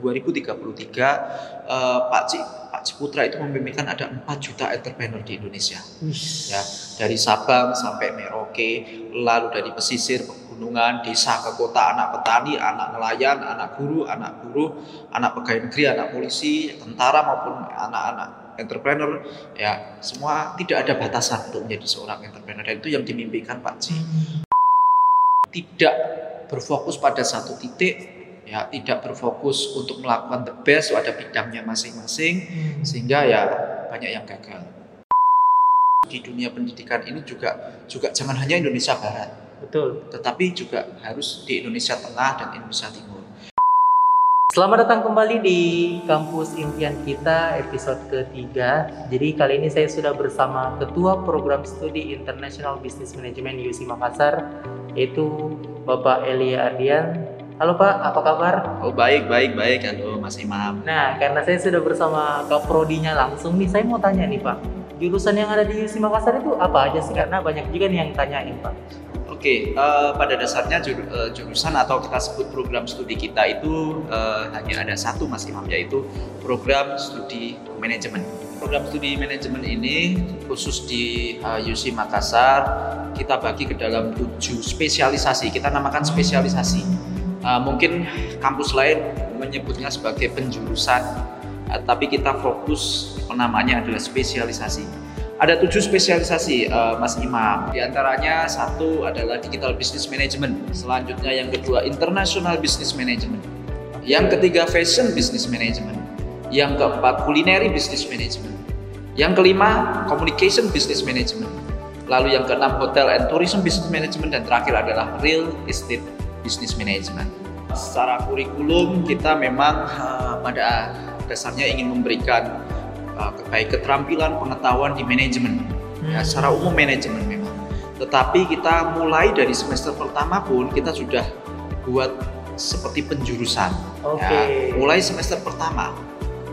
2033 uh, Pak Cik Pak Ciputra itu memimpikan ada 4 juta entrepreneur di Indonesia. Ya, dari Sabang sampai Merauke, lalu dari pesisir, pegunungan, desa ke kota, anak petani, anak nelayan, anak guru, anak buruh, anak pegawai negeri, anak polisi, tentara maupun anak-anak entrepreneur ya semua tidak ada batasan untuk menjadi seorang entrepreneur dan itu yang dimimpikan Pak Ci. Tidak berfokus pada satu titik ya tidak berfokus untuk melakukan the best ada bidangnya masing-masing hmm. sehingga ya banyak yang gagal di dunia pendidikan ini juga juga jangan hanya Indonesia Barat betul tetapi juga harus di Indonesia Tengah dan Indonesia Timur Selamat datang kembali di kampus impian kita episode ketiga. Jadi kali ini saya sudah bersama Ketua Program Studi International Business Management UC Makassar, yaitu Bapak Elia Ardian. Halo Pak, apa kabar? Oh baik, baik, baik. Halo Mas Imam. Nah, karena saya sudah bersama Kaprodinya langsung nih, saya mau tanya nih Pak. Jurusan yang ada di UC Makassar itu apa aja sih? Karena banyak juga nih yang tanyain Pak. Oke, okay, uh, eh, pada dasarnya jur, uh, jurusan atau kita sebut program studi kita itu uh, hanya ada satu Mas Imam, yaitu program studi manajemen. Program studi manajemen ini khusus di uh, UC Makassar kita bagi ke dalam tujuh spesialisasi. Kita namakan spesialisasi uh, mungkin kampus lain menyebutnya sebagai penjurusan uh, tapi kita fokus penamanya adalah spesialisasi. Ada tujuh spesialisasi uh, Mas Imam. Di antaranya satu adalah digital business management selanjutnya yang kedua international business management. Yang ketiga fashion business management. Yang keempat culinary business management. Yang kelima communication business management. Lalu yang keenam hotel and tourism business management. Dan terakhir adalah real estate business management. Secara kurikulum kita memang uh, pada dasarnya ingin memberikan uh, baik keterampilan pengetahuan di manajemen, ya, hmm. ya, secara umum manajemen memang. Tetapi kita mulai dari semester pertama pun kita sudah buat seperti penjurusan. Okay. Ya, mulai semester pertama,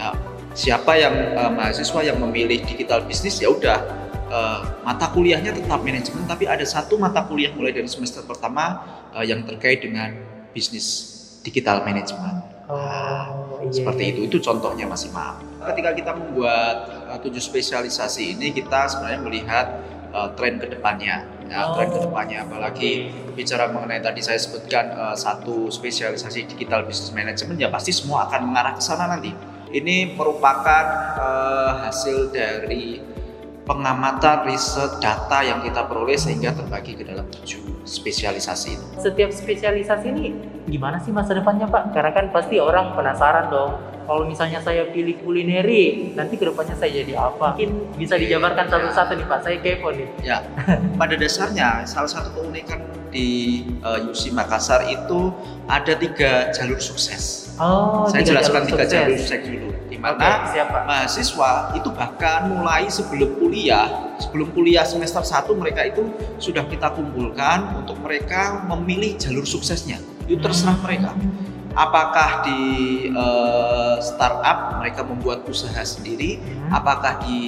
ya, siapa yang uh, mahasiswa yang memilih digital bisnis ya udah uh, mata kuliahnya tetap manajemen, tapi ada satu mata kuliah mulai dari semester pertama uh, yang terkait dengan bisnis digital management. Oh, nah, iya, seperti iya. itu. Itu contohnya masih maaf. Ketika kita membuat uh, tujuh spesialisasi ini, kita sebenarnya melihat uh, tren ke depannya. Ya, oh. tren ke depannya. Apalagi bicara mengenai tadi saya sebutkan uh, satu spesialisasi digital business management, ya pasti semua akan mengarah ke sana nanti. Ini merupakan uh, hasil dari pengamatan riset data yang kita peroleh sehingga terbagi ke dalam tujuh spesialisasi itu. Setiap spesialisasi ini gimana sih masa depannya Pak? Karena kan pasti orang penasaran dong. Kalau misalnya saya pilih kulineri, nanti ke depannya saya jadi apa? Mungkin bisa dijabarkan satu-satu nih Pak. Saya kepo nih. Ya, pada dasarnya salah satu keunikan di uh, eh, UC Makassar itu ada tiga jalur sukses. Oh, saya jelaskan tiga jalur sukses dulu mana okay, mahasiswa itu bahkan mulai sebelum kuliah, sebelum kuliah semester 1 mereka itu sudah kita kumpulkan untuk mereka memilih jalur suksesnya. Itu terserah mereka. Apakah di uh, startup mereka membuat usaha sendiri, hmm. apakah di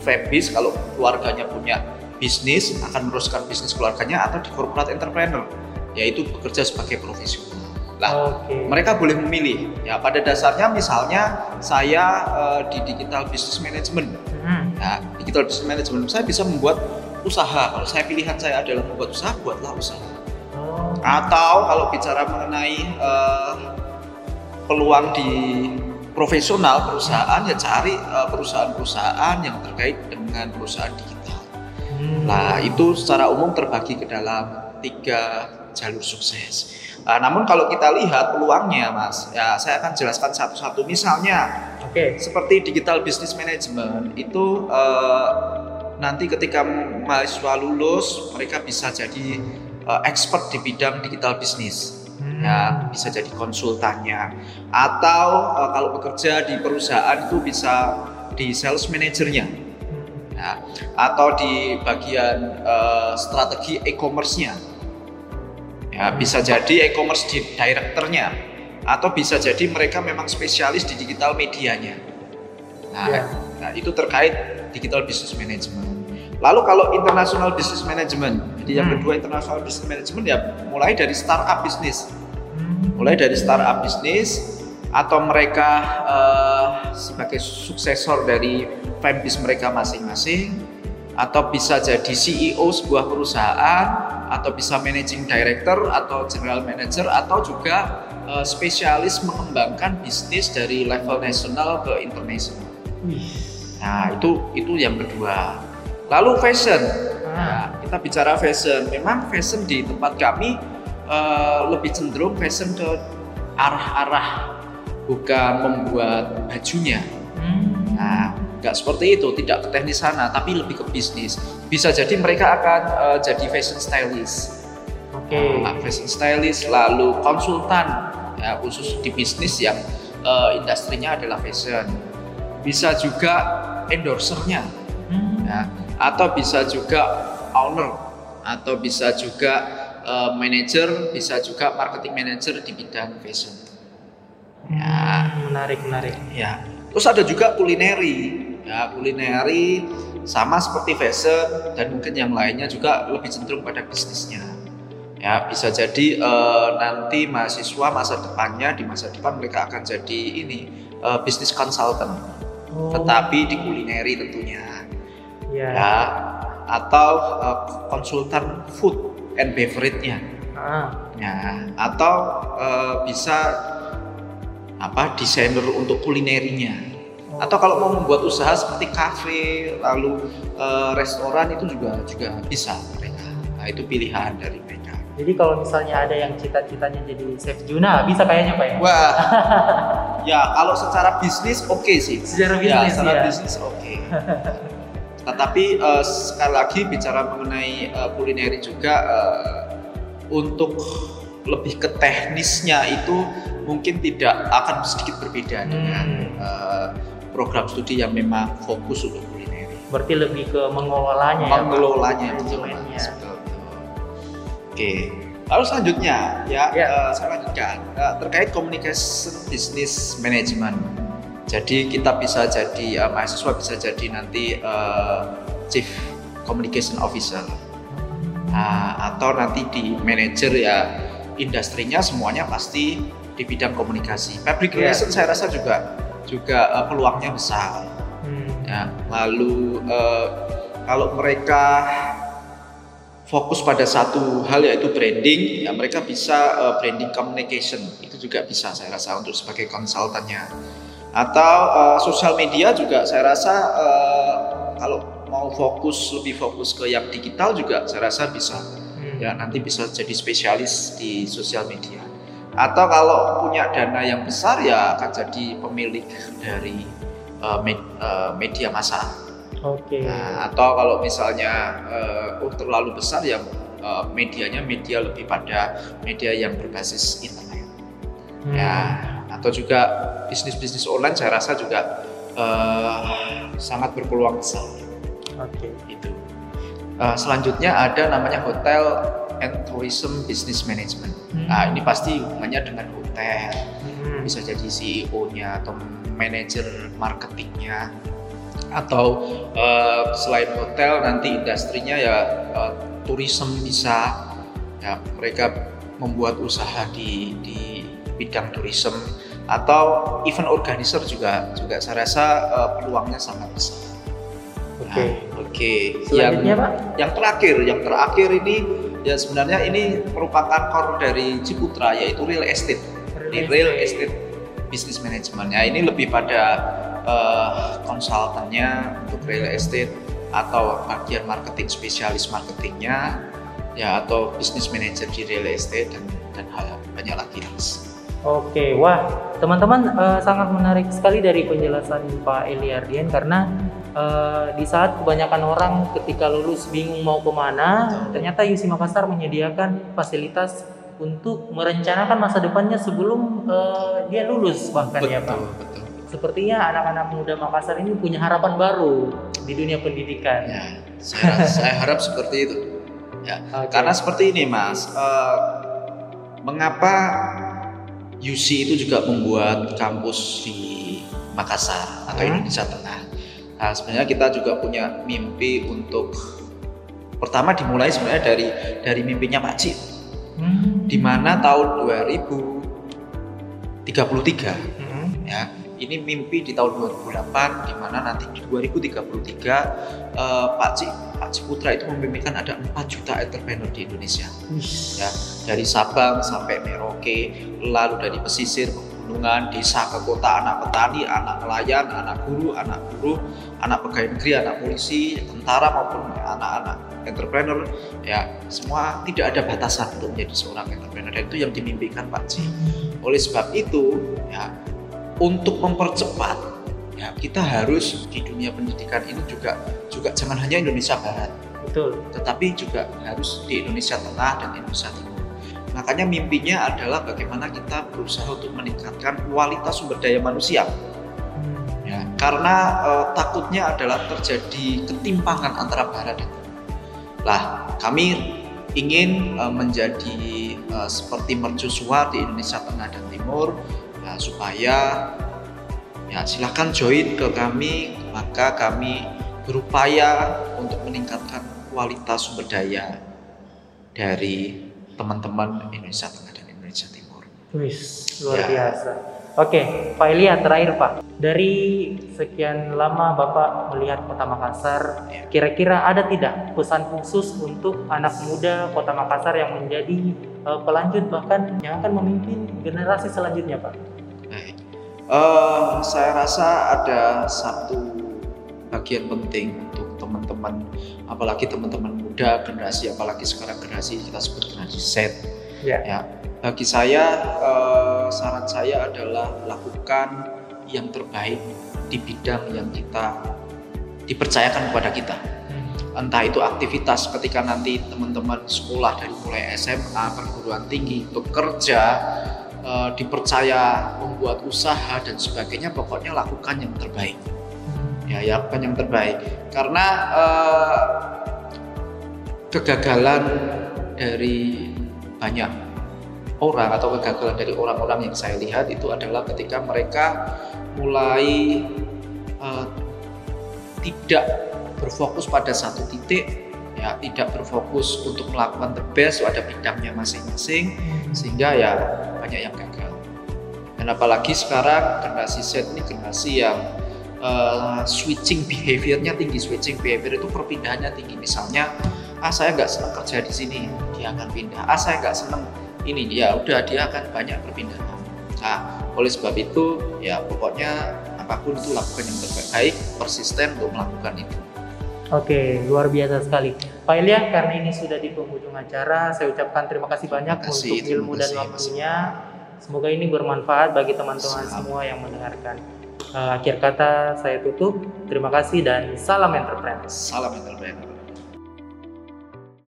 Fabis kalau keluarganya punya bisnis akan meneruskan bisnis keluarganya atau di corporate entrepreneur yaitu bekerja sebagai profesional. Lah, okay. mereka boleh memilih. Ya, pada dasarnya misalnya saya uh, di digital business management. Hmm. Ya, digital business management saya bisa membuat usaha. Kalau saya pilihan saya adalah membuat usaha, buatlah usaha. Oh. Atau kalau bicara mengenai uh, peluang di profesional perusahaan ya cari perusahaan perusahaan-perusahaan yang terkait dengan perusahaan digital. Hmm. Nah, itu secara umum terbagi ke dalam tiga jalur sukses. Uh, namun kalau kita lihat peluangnya, Mas, ya saya akan jelaskan satu-satu. Misalnya, oke, okay. seperti digital business management itu uh, nanti ketika mahasiswa lulus mereka bisa jadi uh, expert di bidang digital bisnis. Hmm. Ya, bisa jadi konsultannya atau uh, kalau bekerja di perusahaan itu bisa di sales manajernya. Ya, atau di bagian uh, strategi e-commerce-nya Ya, bisa jadi e-commerce di directornya atau bisa jadi mereka memang spesialis di digital medianya. Nah, ya. nah itu terkait digital business management. Lalu kalau international business management, jadi yang hmm. kedua international business management ya mulai dari startup bisnis. Hmm. Mulai dari startup bisnis atau mereka uh, sebagai suksesor dari fanbase mereka masing-masing atau bisa jadi CEO sebuah perusahaan atau bisa managing director atau general manager atau juga uh, spesialis mengembangkan bisnis dari level nasional ke internasional. Nah, itu itu yang kedua. Lalu fashion. Nah, kita bicara fashion. Memang fashion di tempat kami uh, lebih cenderung fashion ke arah-arah bukan membuat bajunya. Nggak seperti itu, tidak ke teknis sana, tapi lebih ke bisnis. Bisa jadi mereka akan uh, jadi fashion stylist. Oke. Okay. Nah, fashion stylist, lalu konsultan, ya, khusus di bisnis yang uh, industrinya adalah fashion. Bisa juga endorsernya, hmm. ya, atau bisa juga owner, atau bisa juga uh, manager, bisa juga marketing manager di bidang fashion. Ya, hmm, menarik, menarik. Ya, terus ada juga kulineri ya kulineri sama seperti fashion dan mungkin yang lainnya juga lebih cenderung pada bisnisnya ya bisa jadi uh, nanti mahasiswa masa depannya di masa depan mereka akan jadi ini uh, bisnis consultant oh. tetapi di kulineri tentunya yeah. ya atau uh, konsultan food and beverage-nya ah. ya atau uh, bisa apa desainer untuk kulinerinya atau kalau mau membuat usaha seperti kafe lalu uh, restoran itu juga juga bisa mereka nah itu pilihan dari mereka jadi kalau misalnya ada yang cita-citanya jadi chef Juna bisa kayaknya pak ya wah ya kalau secara bisnis oke okay sih secara bisnis ya, secara ya. bisnis oke okay. tetapi uh, sekali lagi bicara mengenai uh, kulineri juga uh, untuk lebih ke teknisnya itu mungkin tidak akan sedikit berbeda hmm. dengan uh, program studi yang memang fokus untuk kuliner. Berarti lebih ke mengelolanya mengelolanya ya, betul, Oke. Lalu selanjutnya ya, ya. Uh, saya lanjutkan uh, terkait communication business management. Jadi kita bisa jadi uh, mahasiswa bisa jadi nanti uh, chief communication officer. Nah, atau nanti di manager ya industrinya semuanya pasti di bidang komunikasi. Public yeah. relation saya rasa juga juga uh, peluangnya besar. Hmm. Ya, lalu uh, kalau mereka fokus pada satu hal yaitu branding, ya mereka bisa uh, branding communication itu juga bisa saya rasa untuk sebagai konsultannya. Atau uh, sosial media juga saya rasa uh, kalau mau fokus lebih fokus ke yang digital juga saya rasa bisa. Hmm. Ya nanti bisa jadi spesialis di sosial media atau kalau punya dana yang besar ya akan jadi pemilik dari uh, med, uh, media massa. Oke. Okay. Nah, atau kalau misalnya uh, terlalu besar ya uh, medianya media lebih pada media yang berbasis internet. Hmm. Ya, atau juga bisnis-bisnis online saya rasa juga uh, sangat berpeluang besar. Oke. Okay. Itu. Uh, selanjutnya ada namanya hotel and tourism business management. Nah, ini pasti hubungannya dengan hotel. Hmm. Bisa jadi CEO-nya atau manajer marketingnya atau uh, selain hotel nanti industrinya ya uh, tourism bisa ya mereka membuat usaha di di bidang tourism atau event organizer juga juga saya rasa uh, peluangnya sangat besar. Oke. Okay. Nah, Oke. Okay. Yang Pak? yang terakhir, yang terakhir ini ya sebenarnya ini merupakan core dari Ciputra yaitu real estate. Real, real estate business management. Ya ini lebih pada uh, konsultannya untuk real estate atau bagian marketing spesialis marketingnya ya atau business manager di real estate dan dan hal banyak lagi mas. Oke, wah teman-teman uh, sangat menarik sekali dari penjelasan Pak Eliardian karena uh, di saat kebanyakan orang ketika lulus bingung mau ke mana, betul. ternyata UC Makassar menyediakan fasilitas untuk merencanakan masa depannya sebelum uh, dia lulus bahkan betul, ya Pak. Betul. Sepertinya anak-anak muda Makassar ini punya harapan baru di dunia pendidikan. Ya, saya, saya harap seperti itu. Ya, okay. karena seperti ini Mas, uh, mengapa UC itu juga membuat kampus di Makassar atau hmm? Indonesia Tengah? Nah, sebenarnya kita juga punya mimpi untuk pertama dimulai sebenarnya dari dari mimpinya Pak Cip. Hmm. Di mana tahun 2033 hmm. ya ini mimpi di tahun 2008 di mana nanti di 2033 uh, Pak Cik Pak Ciputra itu memimpikan ada 4 juta entrepreneur di Indonesia ya dari Sabang sampai Merauke lalu dari pesisir pegunungan desa ke kota anak petani anak nelayan anak guru anak buruh anak pegawai negeri anak polisi tentara maupun anak-anak entrepreneur ya semua tidak ada batasan untuk menjadi seorang entrepreneur. Dan itu yang dimimpikan Pak Cik oleh sebab itu ya untuk mempercepat ya kita harus di dunia pendidikan ini juga juga jangan hanya Indonesia Barat. Betul. Tetapi juga harus di Indonesia Tengah dan Indonesia Timur makanya mimpinya adalah bagaimana kita berusaha untuk meningkatkan kualitas sumber daya manusia hmm. ya karena uh, takutnya adalah terjadi ketimpangan antara Barat dan Timur lah kami ingin uh, menjadi uh, seperti mercusuar di Indonesia Tengah dan Timur Nah, supaya ya silahkan join ke kami, maka kami berupaya untuk meningkatkan kualitas sumber daya dari teman-teman Indonesia Tengah dan Indonesia Timur. Wis, luar ya. biasa. Oke, Pak Elia terakhir Pak. Dari sekian lama Bapak melihat Kota Makassar, ya. kira-kira ada tidak pesan khusus untuk anak muda Kota Makassar yang menjadi uh, pelanjut bahkan yang akan memimpin generasi selanjutnya Pak? Uh, saya rasa ada satu bagian penting untuk teman-teman, apalagi teman-teman muda generasi, apalagi sekarang generasi kita sebut generasi Z. Yeah. Ya, bagi saya uh, saran saya adalah lakukan yang terbaik di bidang yang kita dipercayakan kepada kita. Hmm. Entah itu aktivitas ketika nanti teman-teman sekolah dari mulai SMA, perguruan tinggi, bekerja, uh, dipercaya membuat usaha dan sebagainya pokoknya lakukan yang terbaik hmm. ya ya lakukan yang terbaik karena uh, kegagalan dari banyak orang atau kegagalan dari orang-orang yang saya lihat itu adalah ketika mereka mulai uh, tidak berfokus pada satu titik ya tidak berfokus untuk melakukan the best pada bidangnya masing-masing hmm. sehingga ya banyak yang gagal dan apalagi sekarang generasi Z ini generasi yang uh, switching behaviornya tinggi switching behavior itu perpindahannya tinggi misalnya ah saya nggak senang kerja di sini dia akan pindah ah saya nggak senang ini ya udah dia akan banyak perpindahan nah oleh sebab itu ya pokoknya apa pun itu lakukan yang terbaik persisten untuk melakukan itu Oke, luar biasa sekali. Pak Ilya, karena ini sudah di penghujung acara, saya ucapkan terima kasih banyak terima kasih, untuk ilmu dan waktunya. Semoga ini bermanfaat bagi teman-teman semua yang mendengarkan. Uh, akhir kata saya tutup. Terima kasih dan salam entrepreneur. Salam entrepreneur.